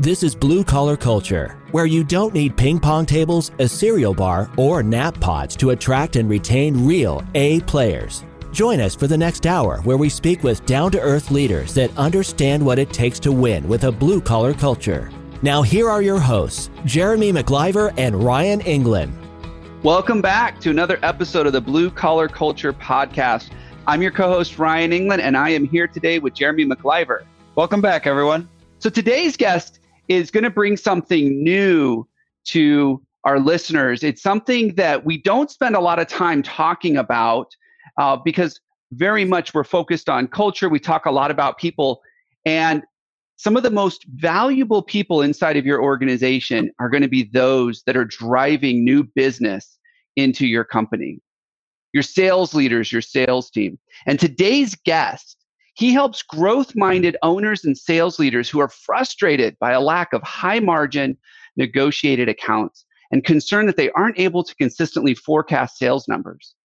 This is Blue Collar Culture, where you don't need ping pong tables, a cereal bar, or nap pods to attract and retain real A players. Join us for the next hour where we speak with down to earth leaders that understand what it takes to win with a blue collar culture. Now, here are your hosts, Jeremy McIver and Ryan England. Welcome back to another episode of the Blue Collar Culture Podcast. I'm your co host, Ryan England, and I am here today with Jeremy McIver. Welcome back, everyone. So, today's guest is going to bring something new to our listeners. It's something that we don't spend a lot of time talking about uh, because very much we're focused on culture. We talk a lot about people. And some of the most valuable people inside of your organization are going to be those that are driving new business into your company, your sales leaders, your sales team. And today's guest, he helps growth minded owners and sales leaders who are frustrated by a lack of high margin negotiated accounts and concerned that they aren't able to consistently forecast sales numbers.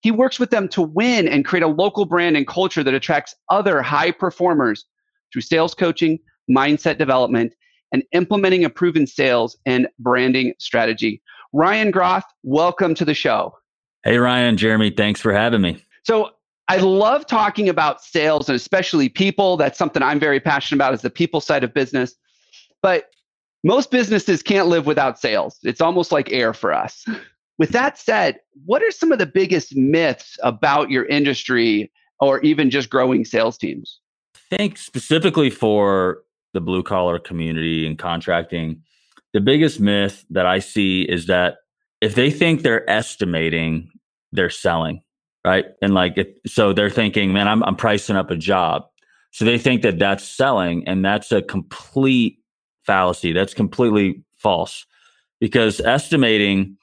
He works with them to win and create a local brand and culture that attracts other high performers through sales coaching, mindset development, and implementing a proven sales and branding strategy. Ryan Groth, welcome to the show. Hey, Ryan, Jeremy, thanks for having me. So, I love talking about sales and especially people. That's something I'm very passionate about is the people side of business. But most businesses can't live without sales. It's almost like air for us. With that said, what are some of the biggest myths about your industry or even just growing sales teams? I think specifically for the blue collar community and contracting, the biggest myth that I see is that if they think they're estimating, they're selling, right? And like, so they're thinking, man, I'm, I'm pricing up a job. So they think that that's selling, and that's a complete fallacy. That's completely false because estimating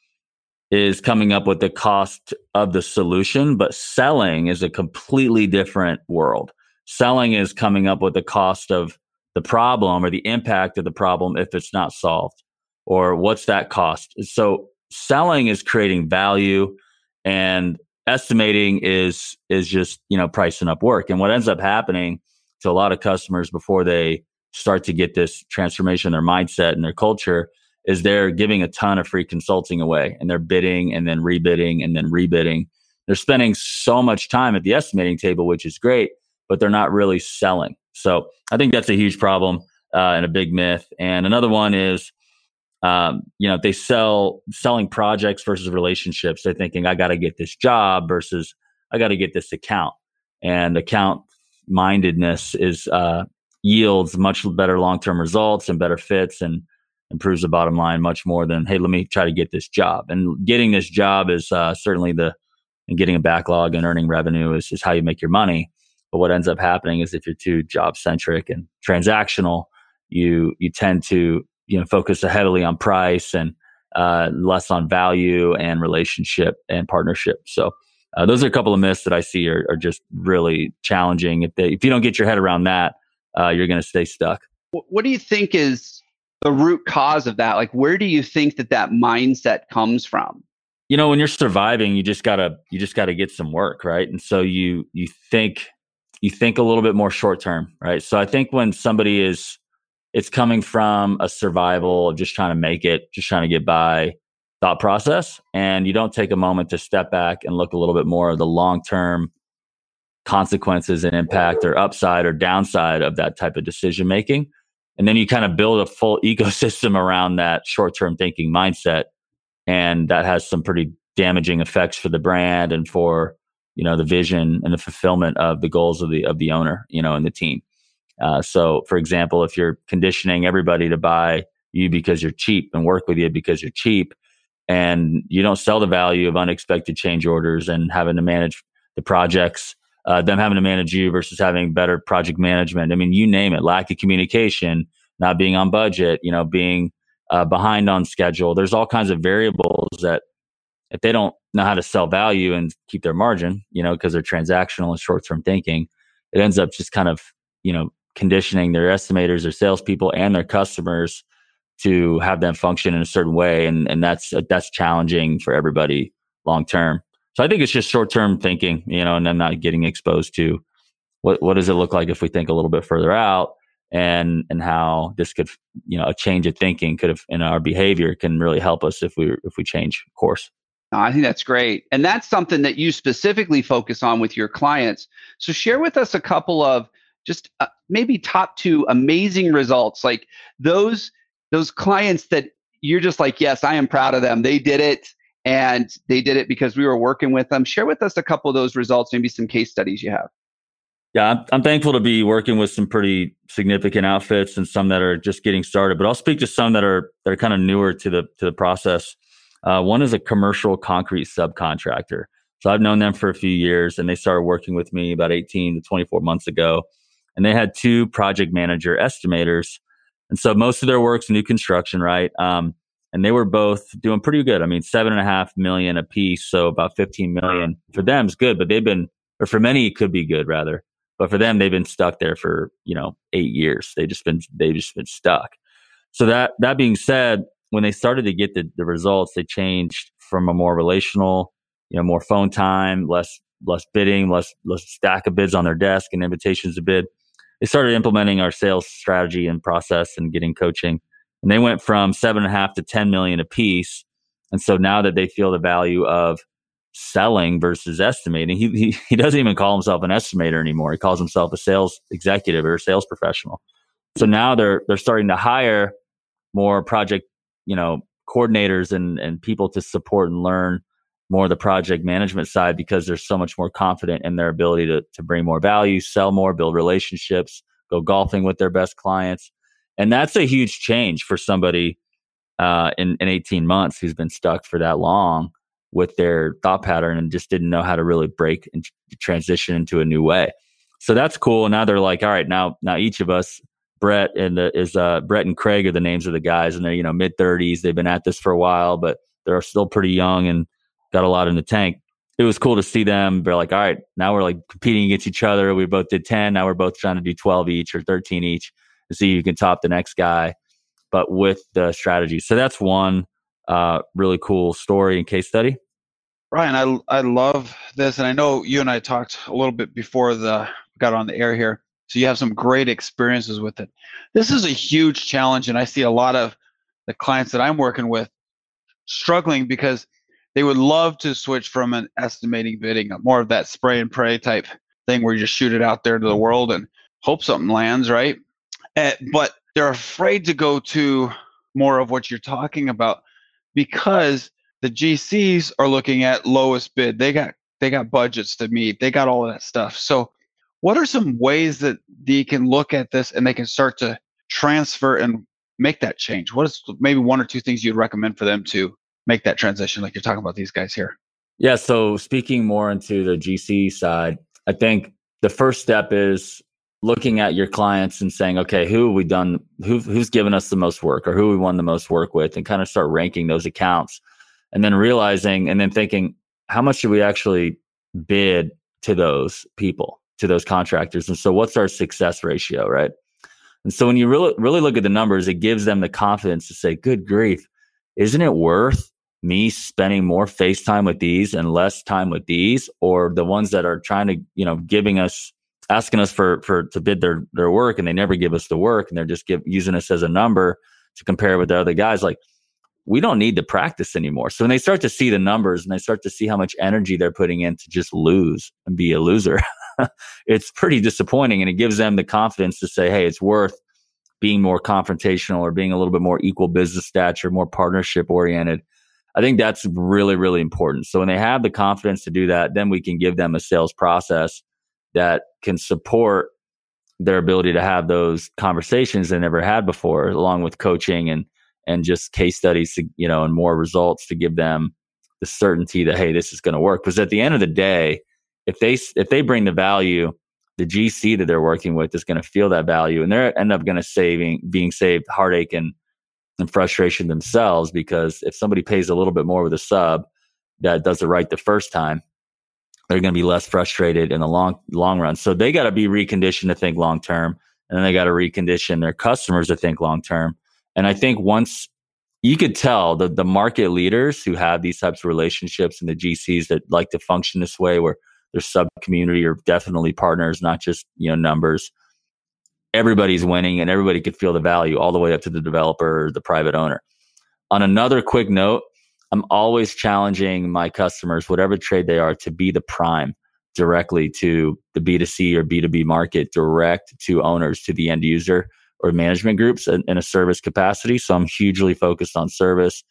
is coming up with the cost of the solution, but selling is a completely different world selling is coming up with the cost of the problem or the impact of the problem if it's not solved or what's that cost so selling is creating value and estimating is is just you know pricing up work and what ends up happening to a lot of customers before they start to get this transformation in their mindset and their culture is they're giving a ton of free consulting away and they're bidding and then rebidding and then rebidding they're spending so much time at the estimating table which is great but they're not really selling. So I think that's a huge problem uh, and a big myth. And another one is, um, you know, they sell selling projects versus relationships. They're thinking, I got to get this job versus I got to get this account. And account mindedness is uh, yields much better long term results and better fits and improves the bottom line much more than hey, let me try to get this job. And getting this job is uh, certainly the and getting a backlog and earning revenue is, is how you make your money. But what ends up happening is if you're too job centric and transactional, you you tend to you know focus heavily on price and uh, less on value and relationship and partnership. So uh, those are a couple of myths that I see are, are just really challenging. If they, if you don't get your head around that, uh, you're going to stay stuck. What do you think is the root cause of that? Like, where do you think that that mindset comes from? You know, when you're surviving, you just gotta you just gotta get some work, right? And so you you think you think a little bit more short term, right? So I think when somebody is, it's coming from a survival, of just trying to make it, just trying to get by thought process, and you don't take a moment to step back and look a little bit more of the long term consequences and impact or upside or downside of that type of decision making. And then you kind of build a full ecosystem around that short term thinking mindset. And that has some pretty damaging effects for the brand and for you know the vision and the fulfillment of the goals of the of the owner you know and the team uh, so for example if you're conditioning everybody to buy you because you're cheap and work with you because you're cheap and you don't sell the value of unexpected change orders and having to manage the projects uh, them having to manage you versus having better project management i mean you name it lack of communication not being on budget you know being uh, behind on schedule. There's all kinds of variables that if they don't know how to sell value and keep their margin, you know, because they're transactional and short term thinking, it ends up just kind of, you know, conditioning their estimators, their salespeople, and their customers to have them function in a certain way, and and that's that's challenging for everybody long term. So I think it's just short term thinking, you know, and then not getting exposed to what what does it look like if we think a little bit further out, and and how this could you know a change of thinking could have in our behavior can really help us if we if we change course I think that's great. And that's something that you specifically focus on with your clients. So share with us a couple of just uh, maybe top two amazing results like those those clients that you're just like, "Yes, I am proud of them. They did it." And they did it because we were working with them. Share with us a couple of those results, maybe some case studies you have. Yeah, I'm, I'm, thankful to be working with some pretty significant outfits and some that are just getting started. But I'll speak to some that are that are kind of newer to the to the process. Uh, one is a commercial concrete subcontractor. So I've known them for a few years, and they started working with me about 18 to 24 months ago. And they had two project manager estimators, and so most of their work's new construction, right? Um, and they were both doing pretty good. I mean, seven and a half million a piece, so about 15 million for them is good, but they've been, or for many, it could be good rather. But for them, they've been stuck there for, you know, eight years. They just been, they've just been stuck. So that, that being said, when they started to get the, the results, they changed from a more relational, you know, more phone time, less, less bidding, less, less stack of bids on their desk and invitations to bid. They started implementing our sales strategy and process and getting coaching. And they went from seven and a half to 10 million a piece. And so now that they feel the value of selling versus estimating. He, he, he doesn't even call himself an estimator anymore. He calls himself a sales executive or a sales professional. So now they're they're starting to hire more project, you know, coordinators and and people to support and learn more the project management side because they're so much more confident in their ability to to bring more value, sell more, build relationships, go golfing with their best clients. And that's a huge change for somebody uh, in, in 18 months who's been stuck for that long with their thought pattern and just didn't know how to really break and transition into a new way. So that's cool. And now they're like, all right, now now each of us, Brett and the, is uh, Brett and Craig are the names of the guys, and they're you know mid thirties. They've been at this for a while, but they're still pretty young and got a lot in the tank. It was cool to see them. They're like, all right, now we're like competing against each other. We both did ten. Now we're both trying to do twelve each or thirteen each to see who can top the next guy, but with the strategy. So that's one uh, really cool story and case study. Ryan, I I love this, and I know you and I talked a little bit before the got on the air here. So you have some great experiences with it. This is a huge challenge, and I see a lot of the clients that I'm working with struggling because they would love to switch from an estimating bidding, more of that spray and pray type thing where you just shoot it out there to the world and hope something lands, right? Uh, but they're afraid to go to more of what you're talking about because the GCs are looking at lowest bid. They got they got budgets to meet. They got all of that stuff. So, what are some ways that they can look at this and they can start to transfer and make that change? What is maybe one or two things you'd recommend for them to make that transition, like you're talking about these guys here? Yeah. So, speaking more into the GC side, I think the first step is looking at your clients and saying, okay, who have we done? Who, who's given us the most work, or who we won the most work with, and kind of start ranking those accounts and then realizing and then thinking how much should we actually bid to those people to those contractors and so what's our success ratio right and so when you really really look at the numbers it gives them the confidence to say good grief isn't it worth me spending more face time with these and less time with these or the ones that are trying to you know giving us asking us for for to bid their their work and they never give us the work and they're just give, using us as a number to compare with the other guys like we don't need to practice anymore. So when they start to see the numbers and they start to see how much energy they're putting in to just lose and be a loser, it's pretty disappointing. And it gives them the confidence to say, hey, it's worth being more confrontational or being a little bit more equal business stature, more partnership oriented. I think that's really, really important. So when they have the confidence to do that, then we can give them a sales process that can support their ability to have those conversations they never had before, along with coaching and and just case studies, to, you know, and more results to give them the certainty that hey, this is going to work. Because at the end of the day, if they if they bring the value, the GC that they're working with is going to feel that value, and they're end up going to saving being saved heartache and and frustration themselves. Because if somebody pays a little bit more with a sub that does it right the first time, they're going to be less frustrated in the long long run. So they got to be reconditioned to think long term, and then they got to recondition their customers to think long term. And I think once you could tell the, the market leaders who have these types of relationships and the GCs that like to function this way, where their sub community are definitely partners, not just, you know, numbers. Everybody's winning and everybody could feel the value all the way up to the developer the private owner. On another quick note, I'm always challenging my customers, whatever trade they are, to be the prime directly to the B2C or B2B market, direct to owners, to the end user or management groups in, in a service capacity. So I'm hugely focused on service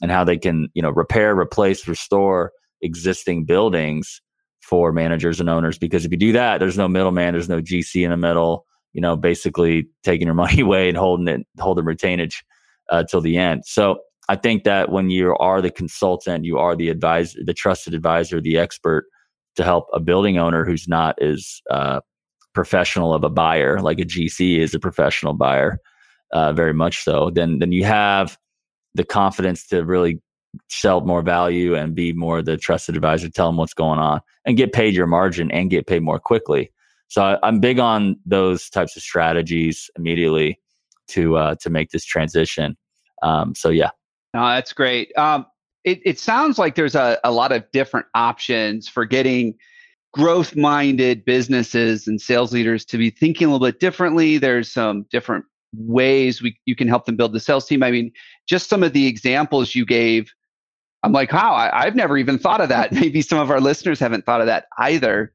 and how they can, you know, repair, replace, restore existing buildings for managers and owners. Because if you do that, there's no middleman, there's no GC in the middle, you know, basically taking your money away and holding it, holding retainage uh, till the end. So I think that when you are the consultant, you are the advisor, the trusted advisor, the expert to help a building owner who's not as uh, professional of a buyer, like a GC is a professional buyer, uh, very much so. Then then you have the confidence to really sell more value and be more the trusted advisor, tell them what's going on, and get paid your margin and get paid more quickly. So I, am big on those types of strategies immediately to uh, to make this transition. Um, so yeah, no, that's great. Um, it, it sounds like there's a, a lot of different options for getting growth minded businesses and sales leaders to be thinking a little bit differently. There's some different ways we, you can help them build the sales team. I mean, just some of the examples you gave, I'm like, wow, I, I've never even thought of that. Maybe some of our listeners haven't thought of that either.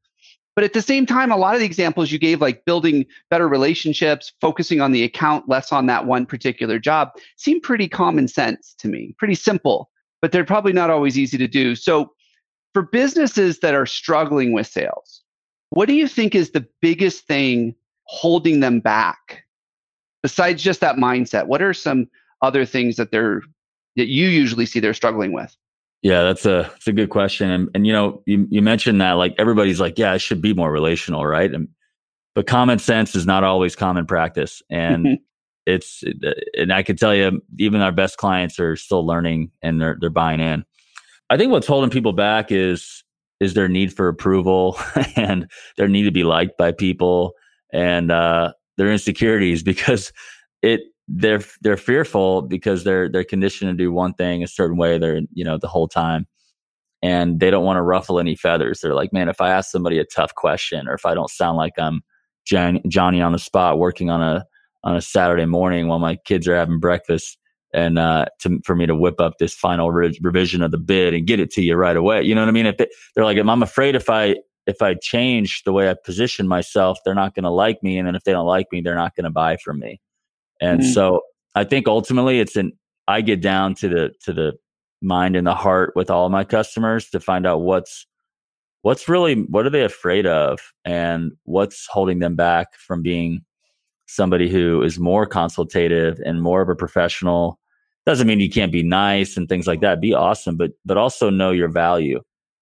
But at the same time, a lot of the examples you gave, like building better relationships, focusing on the account, less on that one particular job, seem pretty common sense to me, pretty simple, but they're probably not always easy to do. So, for businesses that are struggling with sales, what do you think is the biggest thing holding them back besides just that mindset? What are some other things that they're that you usually see they're struggling with? Yeah, that's a that's a good question. And and you know, you, you mentioned that like everybody's like, yeah, it should be more relational, right? And but common sense is not always common practice. And it's and I can tell you, even our best clients are still learning and they're they're buying in. I think what's holding people back is is their need for approval and their need to be liked by people and uh, their insecurities because it they're they're fearful because they're they're conditioned to do one thing a certain way they're you know the whole time. And they don't want to ruffle any feathers. They're like man if i ask somebody a tough question or if i don't sound like i'm johnny on the spot working on a on a saturday morning while my kids are having breakfast and uh, to, for me to whip up this final re- revision of the bid and get it to you right away. You know what i mean? If they, they're like i'm afraid if i if i change the way i position myself they're not going to like me. And then if they don't like me they're not going to buy from me and mm-hmm. so I think ultimately it's an I get down to the to the mind and the heart with all my customers to find out what's what's really what are they afraid of and what's holding them back from being somebody who is more consultative and more of a professional. Doesn't mean you can't be nice and things like that. Be awesome but but also know your value.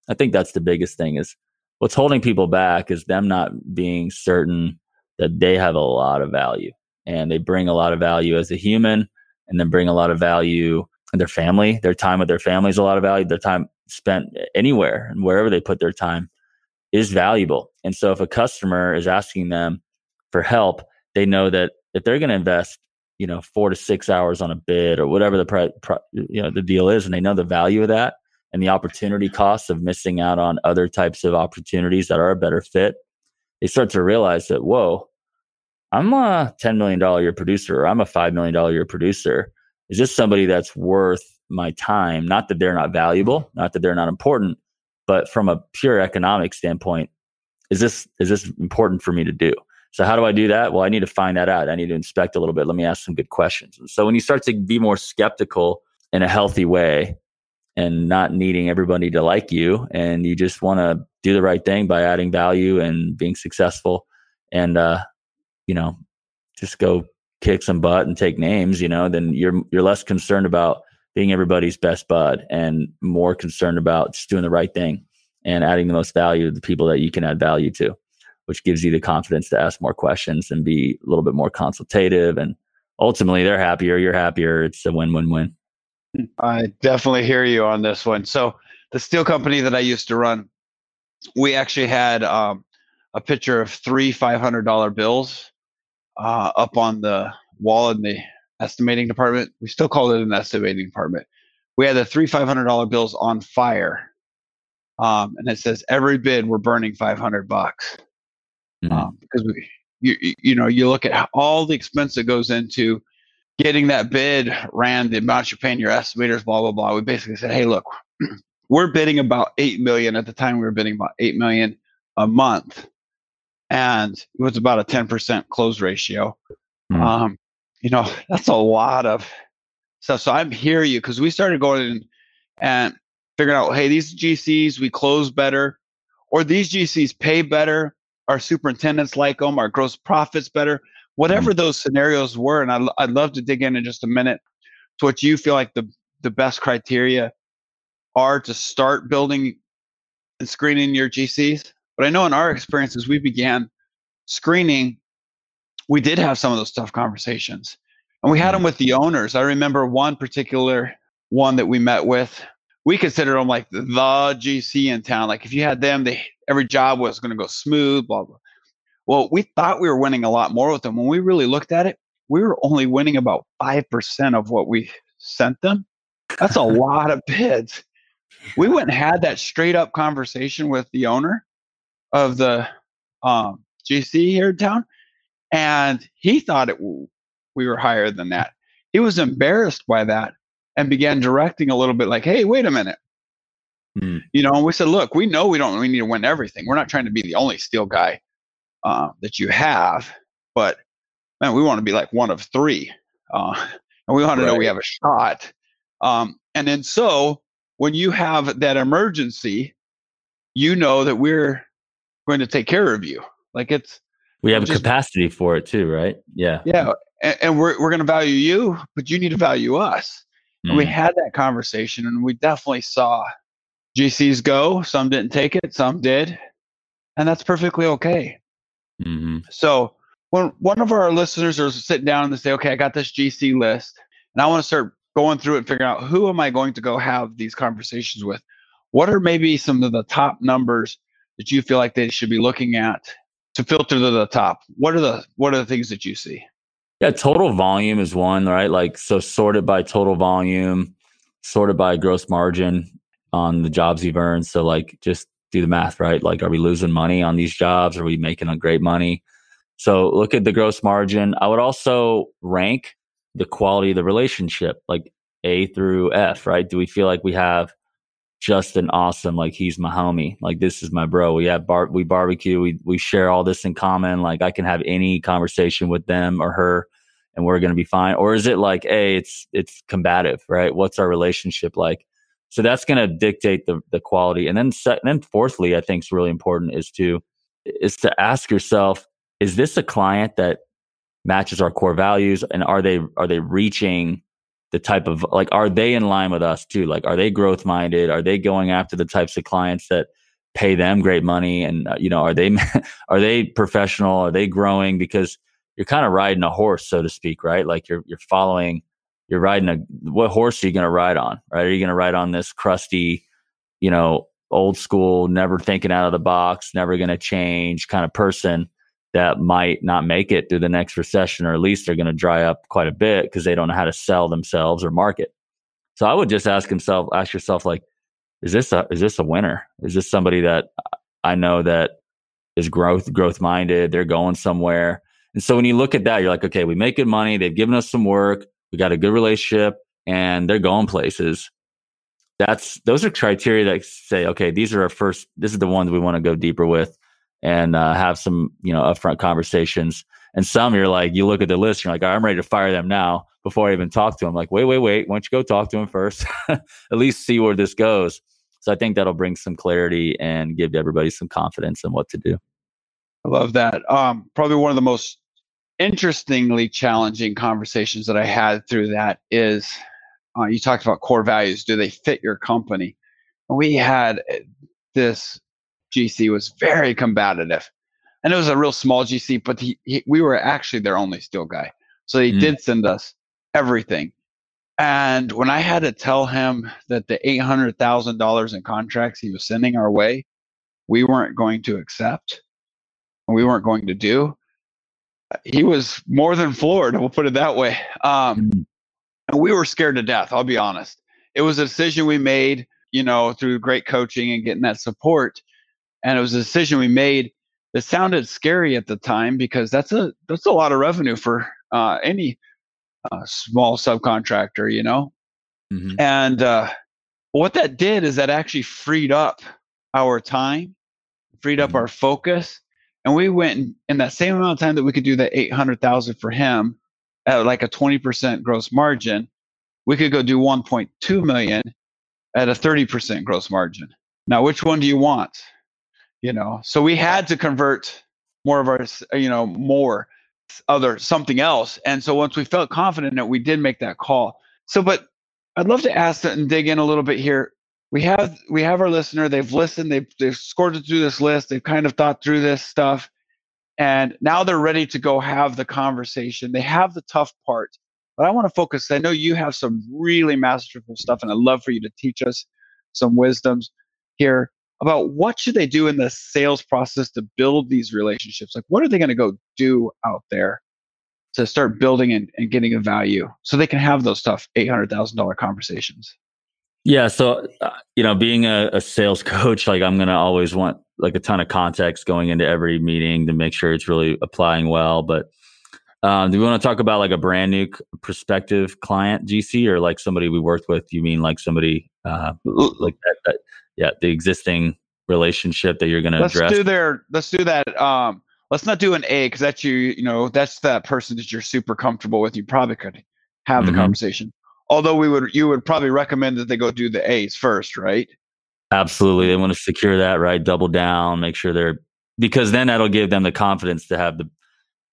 I think that's the biggest thing is what's holding people back is them not being certain that they have a lot of value and they bring a lot of value as a human and then bring a lot of value in their family. Their time with their family is a lot of value. Their time spent anywhere and wherever they put their time is valuable. And so if a customer is asking them for help, they know that if they're going to invest, you know, four to six hours on a bid or whatever the you know the deal is, and they know the value of that and the opportunity costs of missing out on other types of opportunities that are a better fit, they start to realize that whoa, I'm a $10 million year producer, or I'm a $5 million year producer. Is this somebody that's worth my time? Not that they're not valuable, not that they're not important, but from a pure economic standpoint, is this is this important for me to do? So how do I do that? Well, I need to find that out. I need to inspect a little bit. Let me ask some good questions. And so when you start to be more skeptical in a healthy way and not needing everybody to like you and you just want to do the right thing by adding value and being successful and uh, you know, just go kick some butt and take names, you know, then you're you're less concerned about being everybody's best bud and more concerned about just doing the right thing and adding the most value to the people that you can add value to, which gives you the confidence to ask more questions and be a little bit more consultative and ultimately they're happier, you're happier. It's a win-win-win. I definitely hear you on this one. So the steel company that I used to run, we actually had um, a picture of three $500 bills uh, up on the wall in the estimating department. We still call it an estimating department. We had the three five hundred dollar bills on fire, um, and it says every bid we're burning five hundred bucks mm-hmm. um, because we you you know you look at all the expense that goes into getting that bid ran, the amount you're paying your estimators, blah blah blah. We basically said, hey, look, we're bidding about eight million at the time. We were bidding about eight million a month, and it was about a ten percent close ratio. Mm. Um, you know, that's a lot of stuff. So I'm hear you because we started going in and figuring out, hey, these GCs we close better, or these GCs pay better. Our superintendents like them. Our gross profits better whatever mm-hmm. those scenarios were. And I'd, I'd love to dig in in just a minute to what you feel like the, the best criteria are to start building and screening your GCs. But I know in our experiences, we began screening, we did have some of those tough conversations. And we had them mm-hmm. with the owners. I remember one particular one that we met with. We considered them like the, the GC in town. Like if you had them, they every job was going to go smooth, blah blah. Well, we thought we were winning a lot more with them. When we really looked at it, we were only winning about 5% of what we sent them. That's a lot of bids. We went and had that straight up conversation with the owner of the um, GC here in town, and he thought it we were higher than that. He was embarrassed by that and began directing a little bit like, "Hey, wait a minute." Hmm. You know, and we said, "Look, we know we don't we need to win everything. We're not trying to be the only steel guy uh, that you have. But man, we want to be like one of three, uh, and we want to right. know we have a shot. Um, and then so when you have that emergency, you know that we're going to take care of you. Like it's we have just, capacity for it too, right? Yeah, yeah, and, and we're we're going to value you, but you need to value us. Mm. And we mm. had that conversation, and we definitely saw GCs go. Some didn't take it, some did, and that's perfectly okay. Mm-hmm. So when one of our listeners are sitting down and they say, okay, I got this GC list and I want to start going through it and figuring out who am I going to go have these conversations with? What are maybe some of the top numbers that you feel like they should be looking at to filter to the top? What are the what are the things that you see? Yeah, total volume is one, right? Like so sorted by total volume, sorted by gross margin on the jobs you've earned. So like just do the math, right? Like, are we losing money on these jobs? Are we making a great money? So look at the gross margin. I would also rank the quality of the relationship, like A through F, right? Do we feel like we have just an awesome, like he's my homie, like this is my bro. We have bar, we barbecue, we we share all this in common. Like I can have any conversation with them or her, and we're gonna be fine. Or is it like, hey, it's it's combative, right? What's our relationship like? So that's going to dictate the the quality. And then and then fourthly, I think is really important is to is to ask yourself, is this a client that matches our core values and are they are they reaching the type of like are they in line with us too? Like are they growth minded? Are they going after the types of clients that pay them great money and uh, you know are they are they professional? Are they growing because you're kind of riding a horse so to speak, right? Like you're you're following you're riding a what horse are you going to ride on right are you going to ride on this crusty you know old school never thinking out of the box never going to change kind of person that might not make it through the next recession or at least they're going to dry up quite a bit because they don't know how to sell themselves or market. So i would just ask himself ask yourself like is this a is this a winner? Is this somebody that i know that is growth growth minded they're going somewhere? And so when you look at that you're like okay we make good money they've given us some work we got a good relationship and they're going places. That's those are criteria that say okay these are our first this is the ones we want to go deeper with and uh, have some you know upfront conversations. And some you're like you look at the list you're like i'm ready to fire them now before i even talk to them like wait wait wait why don't you go talk to them first? At least see where this goes. So i think that'll bring some clarity and give everybody some confidence in what to do. I love that. Um, probably one of the most interestingly challenging conversations that I had through that is uh, you talked about core values. Do they fit your company? We had uh, this GC was very combative, and it was a real small GC, but he, he we were actually their only steel guy, so he mm. did send us everything. And when I had to tell him that the eight hundred thousand dollars in contracts he was sending our way, we weren't going to accept, and we weren't going to do, he was more than floored. We'll put it that way. Um, mm-hmm. and we were scared to death. I'll be honest. It was a decision we made, you know, through great coaching and getting that support. And it was a decision we made it sounded scary at the time because that's a that's a lot of revenue for uh, any uh, small subcontractor, you know. Mm-hmm. And uh, what that did is that actually freed up our time, freed up mm-hmm. our focus, and we went in, in, that same amount of time that we could do that eight hundred thousand for him at like a twenty percent gross margin. We could go do one point two million at a thirty percent gross margin. Now, which one do you want? You know, so we had to convert more of our, uh, you know, more other something else. And so once we felt confident that we did make that call. So, but I'd love to ask and dig in a little bit here. We have we have our listener. They've listened. They've they've scored through this list. They've kind of thought through this stuff, and now they're ready to go have the conversation. They have the tough part, but I want to focus. I know you have some really masterful stuff, and I'd love for you to teach us some wisdoms here about what should they do in the sales process to build these relationships like what are they going to go do out there to start building and, and getting a value so they can have those tough $800000 conversations yeah so uh, you know being a, a sales coach like i'm going to always want like a ton of context going into every meeting to make sure it's really applying well but um, do we want to talk about like a brand new prospective client GC or like somebody we worked with? You mean like somebody uh, like that, that yeah, the existing relationship that you're going to address. let's do their let's do that um let's not do an a because that's you you know that's that person that you're super comfortable with you probably could have the mm-hmm. conversation. Although we would you would probably recommend that they go do the a's first right? Absolutely they want to secure that right? Double down make sure they're because then that'll give them the confidence to have the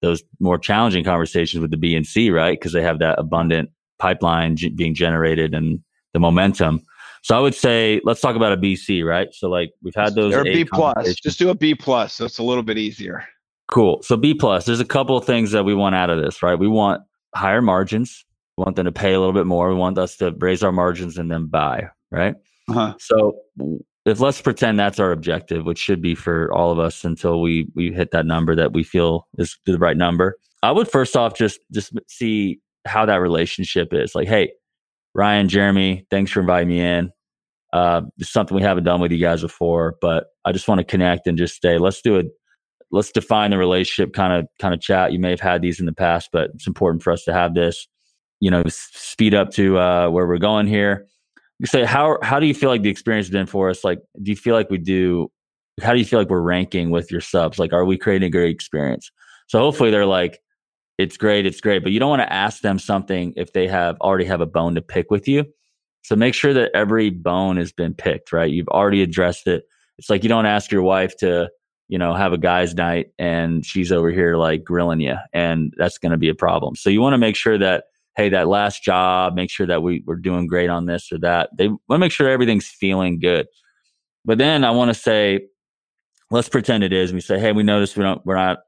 those more challenging conversations with the b and c right? Because they have that abundant pipeline g- being generated and the momentum so I would say let's talk about a BC, right? So like we've had those or a B plus. Just do a B plus, so it's a little bit easier. Cool. So B plus. There's a couple of things that we want out of this, right? We want higher margins. We want them to pay a little bit more. We want us to raise our margins and then buy, right? Uh-huh. So if let's pretend that's our objective, which should be for all of us until we we hit that number that we feel is the right number. I would first off just just see how that relationship is. Like, hey, Ryan, Jeremy, thanks for inviting me in. Uh, it's something we haven't done with you guys before, but I just want to connect and just say, Let's do it. Let's define the relationship kind of kind of chat. You may have had these in the past, but it's important for us to have this. You know, speed up to uh, where we're going here. Say how how do you feel like the experience has been for us? Like, do you feel like we do? How do you feel like we're ranking with your subs? Like, are we creating a great experience? So hopefully they're like, it's great, it's great. But you don't want to ask them something if they have already have a bone to pick with you. So make sure that every bone has been picked, right? You've already addressed it. It's like you don't ask your wife to, you know, have a guy's night and she's over here like grilling you, and that's going to be a problem. So you want to make sure that, hey, that last job, make sure that we, we're doing great on this or that. They want to make sure everything's feeling good. But then I want to say, let's pretend it is. We say, hey, we notice we don't, we're not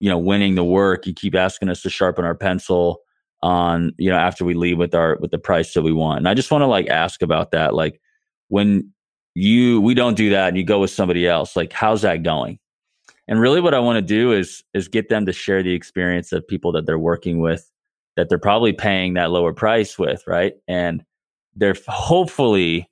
you know winning the work you keep asking us to sharpen our pencil on you know after we leave with our with the price that we want. And i just want to like ask about that like when you we don't do that and you go with somebody else like how's that going? And really what i want to do is is get them to share the experience of people that they're working with that they're probably paying that lower price with right? And they're hopefully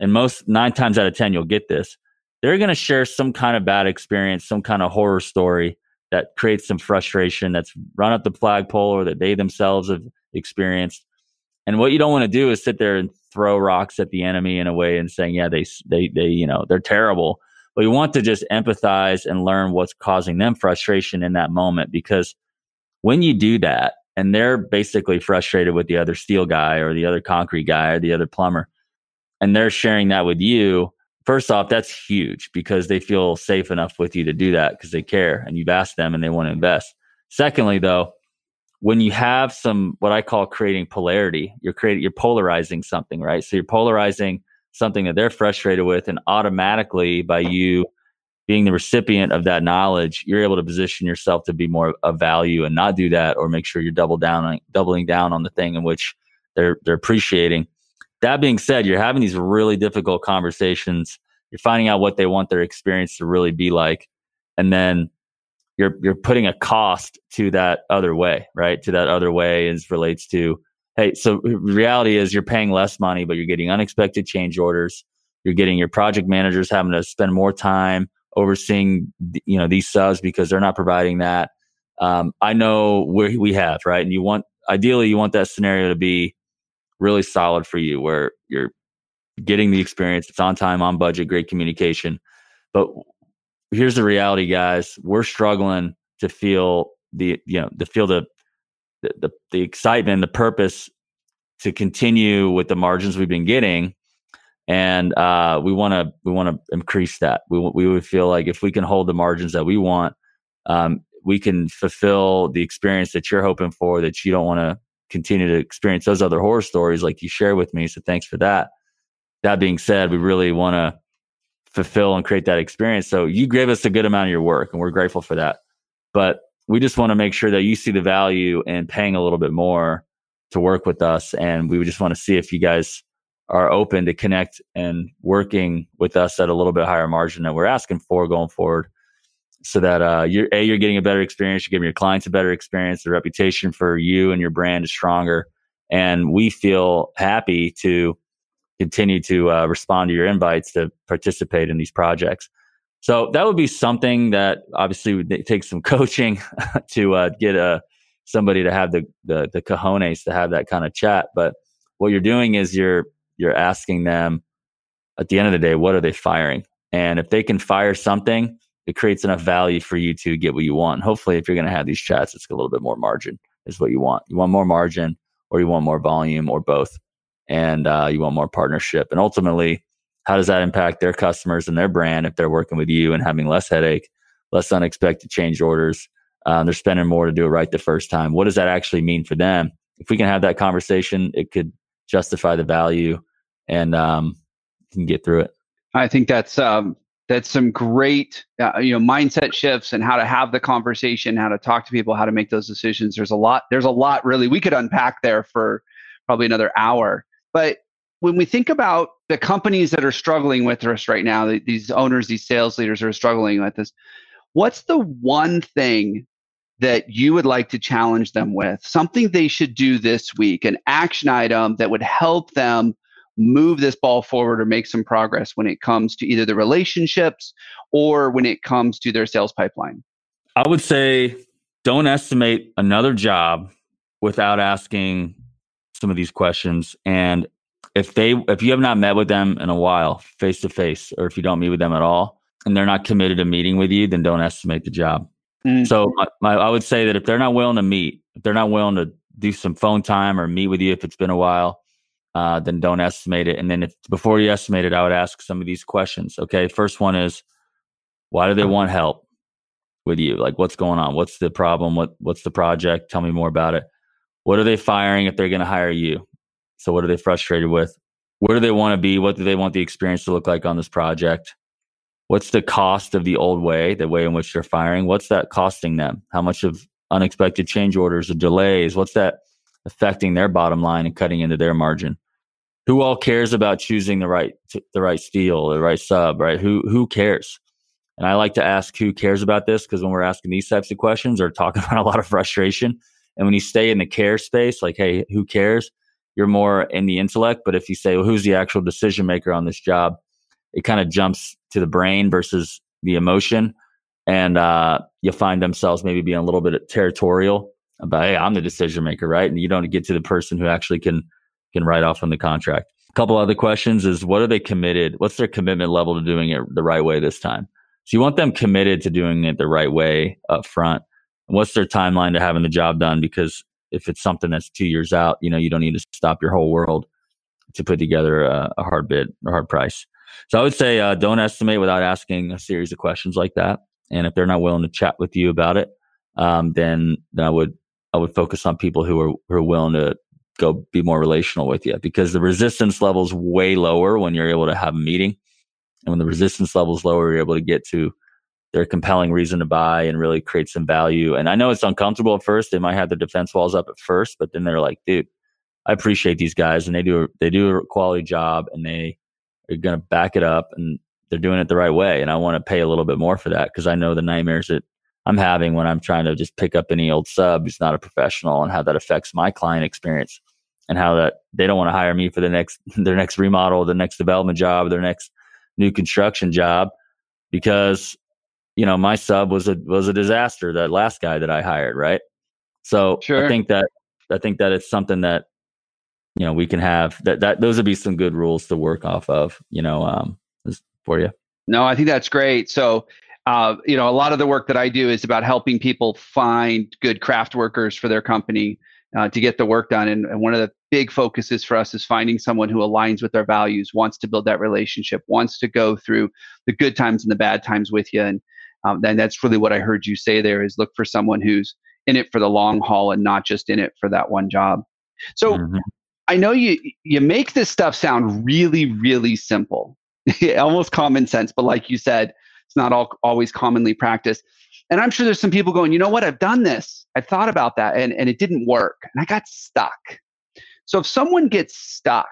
and most nine times out of ten you'll get this they're going to share some kind of bad experience some kind of horror story that creates some frustration that's run up the flagpole or that they themselves have experienced. And what you don't want to do is sit there and throw rocks at the enemy in a way and saying, yeah, they, they, they, you know, they're terrible. But you want to just empathize and learn what's causing them frustration in that moment. Because when you do that, and they're basically frustrated with the other steel guy or the other concrete guy or the other plumber, and they're sharing that with you, first off, that's huge because they feel safe enough with you to do that because they care and you've asked them and they want to invest. Secondly, though, when you have some what I call creating polarity, you're creating you're polarizing something, right? So you're polarizing something that they're frustrated with, and automatically by you being the recipient of that knowledge, you're able to position yourself to be more of value and not do that, or make sure you're double down on, doubling down on the thing in which they're they're appreciating. That being said, you're having these really difficult conversations. You're finding out what they want their experience to really be like. And then you're you're putting a cost to that other way, right? To that other way as relates to hey, so reality is you're paying less money, but you're getting unexpected change orders. You're getting your project managers having to spend more time overseeing you know these subs because they're not providing that. Um, I know where we have right, and you want ideally you want that scenario to be really solid for you where you're getting the experience, it's on time, on budget, great communication. But here's the reality, guys: we're struggling to feel the you know to feel the the, the excitement, the purpose to continue with the margins we've been getting and uh, we want to we want to increase that. We we would feel like if we can hold the margins that we want, um, we can fulfill the experience that you're hoping for. That you don't want to continue to experience those other horror stories like you share with me. So thanks for that. That being said, we really want to fulfill and create that experience. So you gave us a good amount of your work, and we're grateful for that. But we just want to make sure that you see the value in paying a little bit more to work with us, and we just want to see if you guys are open to connect and working with us at a little bit higher margin that we're asking for going forward so that uh, you're a you're getting a better experience you're giving your clients a better experience the reputation for you and your brand is stronger and we feel happy to continue to uh, respond to your invites to participate in these projects so that would be something that obviously would take some coaching to uh, get a uh, somebody to have the, the the cojones to have that kind of chat but what you're doing is you're you're asking them at the end of the day, what are they firing? And if they can fire something, it creates enough value for you to get what you want. Hopefully, if you're going to have these chats, it's a little bit more margin is what you want. You want more margin or you want more volume or both. And uh, you want more partnership. And ultimately, how does that impact their customers and their brand if they're working with you and having less headache, less unexpected change orders? Um, they're spending more to do it right the first time. What does that actually mean for them? If we can have that conversation, it could justify the value and um, can get through it. I think that's um, that's some great uh, you know mindset shifts and how to have the conversation, how to talk to people, how to make those decisions. There's a lot. There's a lot really we could unpack there for probably another hour. But when we think about the companies that are struggling with us right now, these owners, these sales leaders are struggling with this. What's the one thing that you would like to challenge them with? Something they should do this week, an action item that would help them move this ball forward or make some progress when it comes to either the relationships or when it comes to their sales pipeline? I would say don't estimate another job without asking some of these questions and if they if you have not met with them in a while face to face or if you don't meet with them at all and they're not committed to meeting with you then don't estimate the job mm-hmm. so my, my, i would say that if they're not willing to meet if they're not willing to do some phone time or meet with you if it's been a while uh, then don't estimate it. And then if before you estimate it, I would ask some of these questions. Okay. First one is why do they want help with you? Like what's going on? What's the problem? What what's the project? Tell me more about it. What are they firing if they're going to hire you? So what are they frustrated with? Where do they want to be? What do they want the experience to look like on this project? What's the cost of the old way, the way in which they're firing? What's that costing them? How much of unexpected change orders or delays? What's that affecting their bottom line and cutting into their margin? Who all cares about choosing the right the right steel, the right sub, right? Who who cares? And I like to ask who cares about this because when we're asking these types of questions or talking about a lot of frustration, and when you stay in the care space, like, hey, who cares? You're more in the intellect. But if you say, well, who's the actual decision maker on this job? It kind of jumps to the brain versus the emotion. And uh, you'll find themselves maybe being a little bit territorial about, hey, I'm the decision maker, right? And you don't get to the person who actually can can write off on the contract. A couple other questions is what are they committed? What's their commitment level to doing it the right way this time? So you want them committed to doing it the right way up front. what's their timeline to having the job done? Because if it's something that's two years out, you know, you don't need to stop your whole world to put together a, a hard bid or hard price. So I would say uh, don't estimate without asking a series of questions like that. And if they're not willing to chat with you about it, um, then, then I would I would focus on people who are who are willing to go be more relational with you because the resistance level is way lower when you're able to have a meeting. And when the resistance level is lower, you're able to get to their compelling reason to buy and really create some value. And I know it's uncomfortable at first. They might have the defense walls up at first, but then they're like, dude, I appreciate these guys and they do, they do a quality job and they are going to back it up and they're doing it the right way. And I want to pay a little bit more for that because I know the nightmares that I'm having when I'm trying to just pick up any old sub who's not a professional and how that affects my client experience and how that they don't want to hire me for the next their next remodel, the next development job, their next new construction job because you know, my sub was a was a disaster. That last guy that I hired, right? So sure. I think that I think that it's something that you know we can have that that those would be some good rules to work off of. You know, um, for you. No, I think that's great. So uh, you know, a lot of the work that I do is about helping people find good craft workers for their company uh, to get the work done. And, and, one of the big focuses for us is finding someone who aligns with our values, wants to build that relationship, wants to go through the good times and the bad times with you. And um, then that's really what I heard you say there is look for someone who's in it for the long haul and not just in it for that one job. So mm-hmm. I know you you make this stuff sound really really simple, almost common sense, but like you said, it's not all, always commonly practiced. And I'm sure there's some people going, you know what, I've done this. I've thought about that and, and it didn't work. And I got stuck. So if someone gets stuck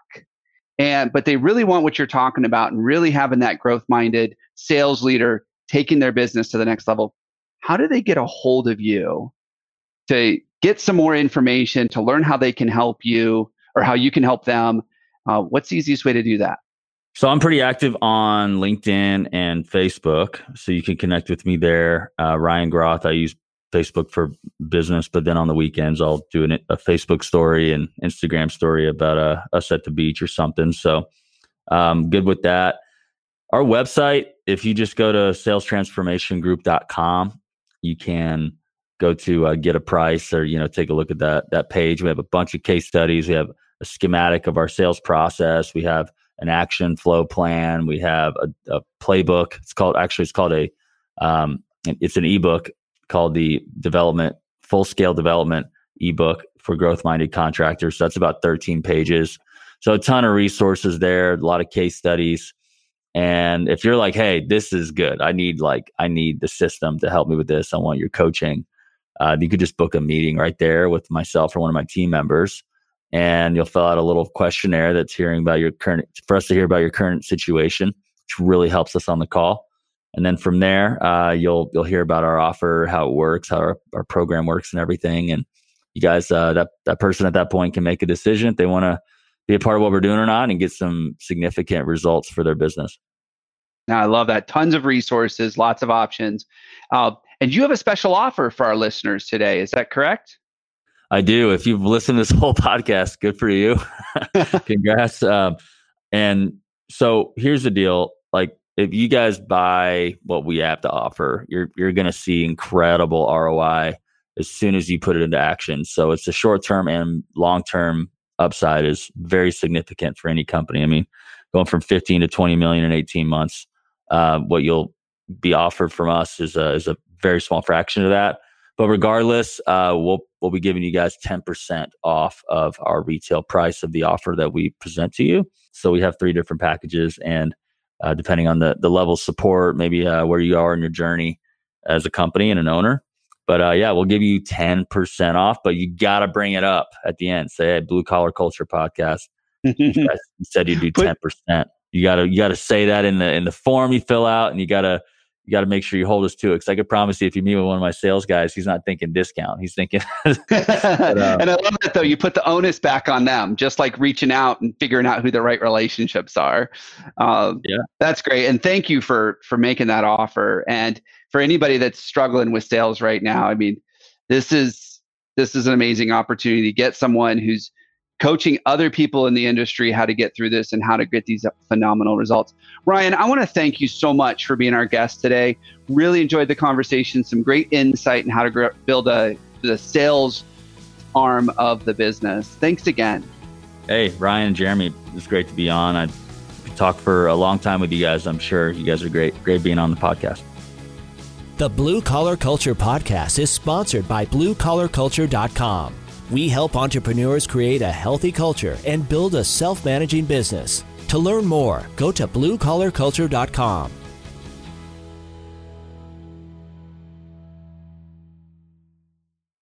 and but they really want what you're talking about and really having that growth minded sales leader taking their business to the next level, how do they get a hold of you to get some more information, to learn how they can help you or how you can help them? Uh, what's the easiest way to do that? So I'm pretty active on LinkedIn and Facebook, so you can connect with me there. Uh, Ryan Groth, I use Facebook for business, but then on the weekends I'll do an, a Facebook story and Instagram story about us at the beach or something. So um, good with that. Our website, if you just go to salestransformationgroup.com, you can go to uh, get a price or you know take a look at that that page. We have a bunch of case studies. We have a schematic of our sales process. We have an action flow plan. We have a, a playbook. It's called actually it's called a um, it's an ebook called the development full scale development ebook for growth minded contractors. So that's about 13 pages. So a ton of resources there, a lot of case studies. And if you're like, hey, this is good, I need like I need the system to help me with this. I want your coaching. Uh, you could just book a meeting right there with myself or one of my team members and you'll fill out a little questionnaire that's hearing about your current for us to hear about your current situation which really helps us on the call. And then from there uh, you'll you'll hear about our offer how it works how our, our program works and everything. And you guys uh, that that person at that point can make a decision if they want to be a part of what we're doing or not and get some significant results for their business. Now i love that. Tons of resources lots of options. Uh, and you have a special offer for our listeners today. Is that correct I do. If you've listened to this whole podcast, good for you. Congrats. Um, and so here's the deal. Like if you guys buy what we have to offer, you're you're gonna see incredible ROI as soon as you put it into action. So it's a short term and long term upside is very significant for any company. I mean, going from 15 to 20 million in 18 months, uh, what you'll be offered from us is a, is a very small fraction of that. But regardless, uh, we'll we'll be giving you guys 10% off of our retail price of the offer that we present to you. So we have three different packages, and uh, depending on the the level of support, maybe uh, where you are in your journey as a company and an owner. But uh, yeah, we'll give you 10% off, but you got to bring it up at the end. Say, hey, Blue Collar Culture Podcast. you said you'd do 10%. You gotta you gotta say that in the in the form you fill out, and you gotta you got to make sure you hold us to it. Because I could promise you, if you meet with one of my sales guys, he's not thinking discount. He's thinking. but, uh, and I love that though. You put the onus back on them, just like reaching out and figuring out who the right relationships are. Uh, yeah, that's great. And thank you for for making that offer. And for anybody that's struggling with sales right now, I mean, this is this is an amazing opportunity to get someone who's coaching other people in the industry how to get through this and how to get these phenomenal results. Ryan, I want to thank you so much for being our guest today. Really enjoyed the conversation, some great insight in how to build a the sales arm of the business. Thanks again. Hey, Ryan and Jeremy, it's great to be on. I talk for a long time with you guys. I'm sure you guys are great. Great being on the podcast. The Blue Collar Culture podcast is sponsored by bluecollarculture.com. We help entrepreneurs create a healthy culture and build a self managing business. To learn more, go to bluecollarculture.com